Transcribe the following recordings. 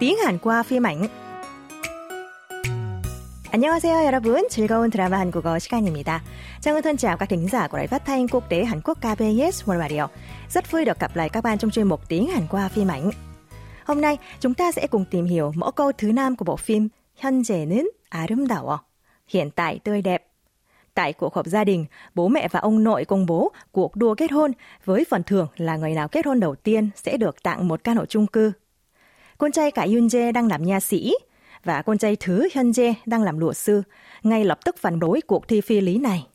tiếng Hàn qua phim ảnh. 안녕하세요, 여러분. 즐거운 드라마 한국어 시간입니다. Trang thân chào các thính giả của Đài Phát thanh Quốc tế Hàn Quốc KBS World Radio. Rất vui được gặp lại các bạn trong chuyên mục tiếng Hàn qua phim ảnh. Hôm nay, chúng ta sẽ cùng tìm hiểu mẫu câu thứ năm của bộ phim 현재는 아름다워. Hiện tại tươi đẹp. Tại cuộc họp gia đình, bố mẹ và ông nội công bố cuộc đua kết hôn với phần thưởng là người nào kết hôn đầu tiên sẽ được tặng một căn hộ chung cư. Con trai cả Yoon Jae đang làm nha sĩ và con trai thứ Hyun Jae đang làm luật sư, ngay lập tức phản đối cuộc thi phi lý này.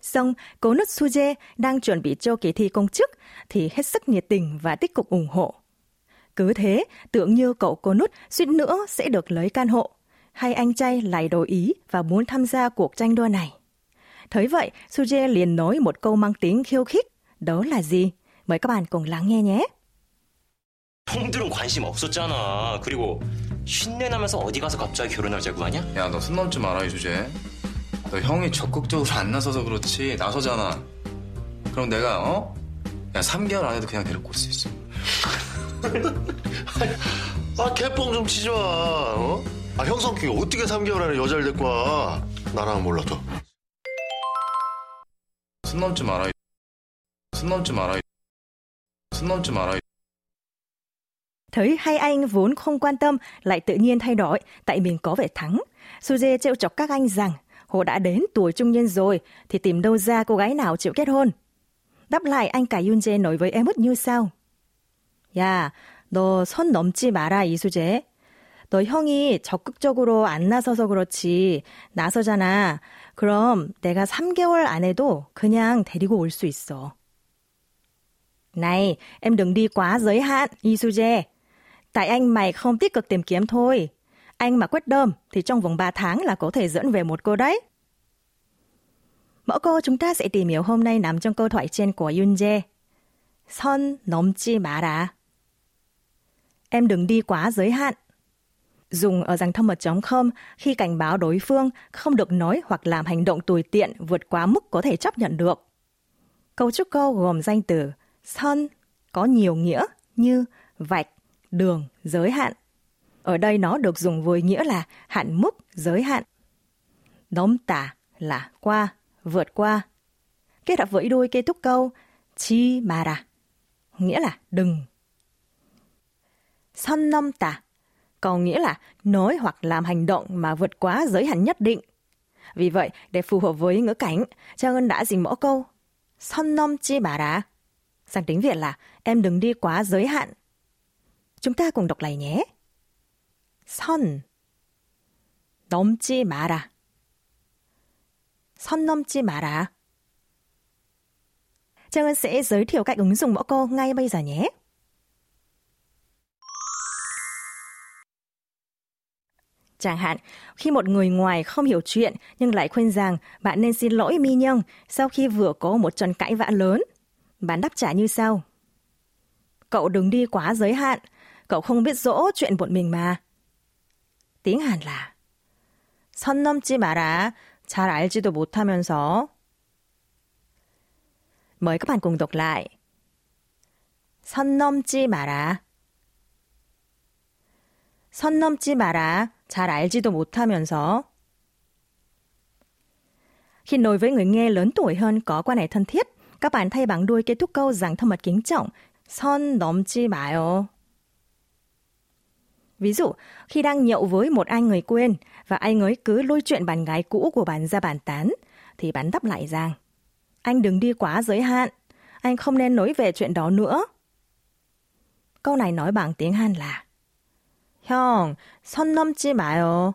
Xong, cô nút Su Jae đang chuẩn bị cho kỳ thi công chức thì hết sức nhiệt tình và tích cực ủng hộ. Cứ thế, tưởng như cậu cô nút suýt nữa sẽ được lấy căn hộ, hay anh trai lại đổi ý và muốn tham gia cuộc tranh đua này. Thấy vậy, Suje liền nói một câu mang tiếng khiêu khích. Đó là gì? Mời các bạn cùng lắng nghe nhé. 형들은 관심 없었잖아. 그리고 쉰내 나면서 어디 가서 갑자기 결혼하자고 하냐? 야, 너 손 넘지 마라, 이 주제. 너 형이 적극적으로 안 나서서 그렇지, 나서잖아. 그럼 내가, 어? 야, 3개월 안에도 그냥 데리고 올 수 있어. 아, 개뻥 좀 치지 마, 어? 아, 형 성격이 어떻게 3개월 안에 여자를 데리고 와? 나랑은 몰라도. 손 넘지 마라, 이손 넘지 마라, 이손 넘지 마라, 이 Thấy hai anh vốn không quan tâm lại tự nhiên thay đổi tại mình có vẻ thắng. Suje trêu chọc các anh rằng Hồ đã đến tuổi trung niên rồi thì tìm đâu ra cô gái nào chịu kết hôn. Đáp lại anh cả Yoon Jae nói với em út như sau. 야, 너 선 넘지 마라, 이수재. 너 형이 적극적으로 안 나서서 그렇지. 나서잖아. 그럼 내가 3개월 안에도 그냥 데리고 올 수 있어. Này, em đừng đi quá giới hạn, Isuje. Tại anh mày không tích cực tìm kiếm thôi. Anh mà quyết đơm thì trong vòng 3 tháng là có thể dẫn về một cô đấy. Mẫu câu chúng ta sẽ tìm hiểu hôm nay nằm trong câu thoại trên của Yoon Jae. 선 넘지 마라. Em đừng đi quá giới hạn. Dùng ở dạng thông mật chống không khi cảnh báo đối phương không được nói hoặc làm hành động tùy tiện vượt quá mức có thể chấp nhận được. Câu trúc câu gồm danh từ son có nhiều nghĩa như vạch, đường, giới hạn. Ở đây nó được dùng với nghĩa là hạn mức, giới hạn. Đóng tả là qua, vượt qua. Kết hợp với đuôi kết thúc câu chi mà ra, nghĩa là đừng. Son nom tả có nghĩa là nói hoặc làm hành động mà vượt quá giới hạn nhất định. Vì vậy, để phù hợp với ngữ cảnh, Trang Ân đã dịch mẫu câu son nom chi mara sang tiếng Việt là em đừng đi quá giới hạn. Chúng ta cùng đọc lại nhé. 선 넘지 마라. 선 넘지 마라. Trang Ân sẽ giới thiệu cách ứng dụng mẫu câu ngay bây giờ nhé. Chẳng hạn, khi một người ngoài không hiểu chuyện nhưng lại khuyên rằng bạn nên xin lỗi Mi Nhung sau khi vừa có một trận cãi vã lớn, bạn đáp trả như sau. Cậu đừng đi quá giới hạn, cậu không biết dỗ chuyện bọn mình mà. Tiếng Hàn là 선 넘지 마라. 잘 알지도 못하면서. Mời các bạn cùng đọc lại. 선 넘지 마라. 선 넘지 마라. 잘 알지도 못하면서. Khi nói với người nghe lớn tuổi hơn có quan hệ thân thiết, các bạn thay bằng đuôi kết thúc câu rằng thân mật kính trọng, 선 넘지 마요. Ví dụ, khi đang nhậu với một anh người quen và anh ấy cứ lôi chuyện bạn gái cũ của bạn ra bàn tán, thì bạn đáp lại rằng anh đừng đi quá giới hạn, anh không nên nói về chuyện đó nữa. Câu này nói bằng tiếng Hàn là 형, 선 넘지 마요.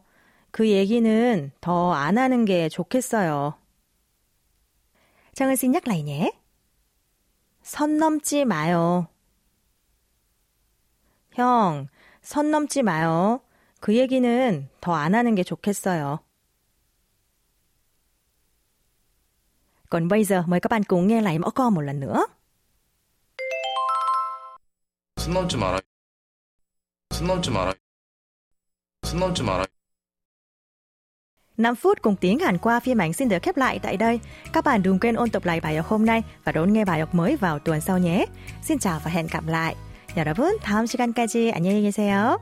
그 얘기는 더 안 하는 게 좋겠어요. Trang xin nhắc lại nhé. 선 넘지 마요. 형, 선 넘지 마요. 그 얘기는 더 안 하는 게 좋겠어요. Còn bây giờ mời các bạn cùng nghe lại mẫu câu một lần nữa. 손 넘지 마라. 손 넘지 마라. 손 넘지 마라. 5 phút cùng tiếng Hàn qua phim ảnh xin được khép lại tại đây. Các bạn đừng quên ôn tập lại bài học hôm nay và đón nghe bài học mới vào tuần sau nhé. Xin chào và hẹn gặp lại. 여러분, 다음 시간까지 안녕히 계세요.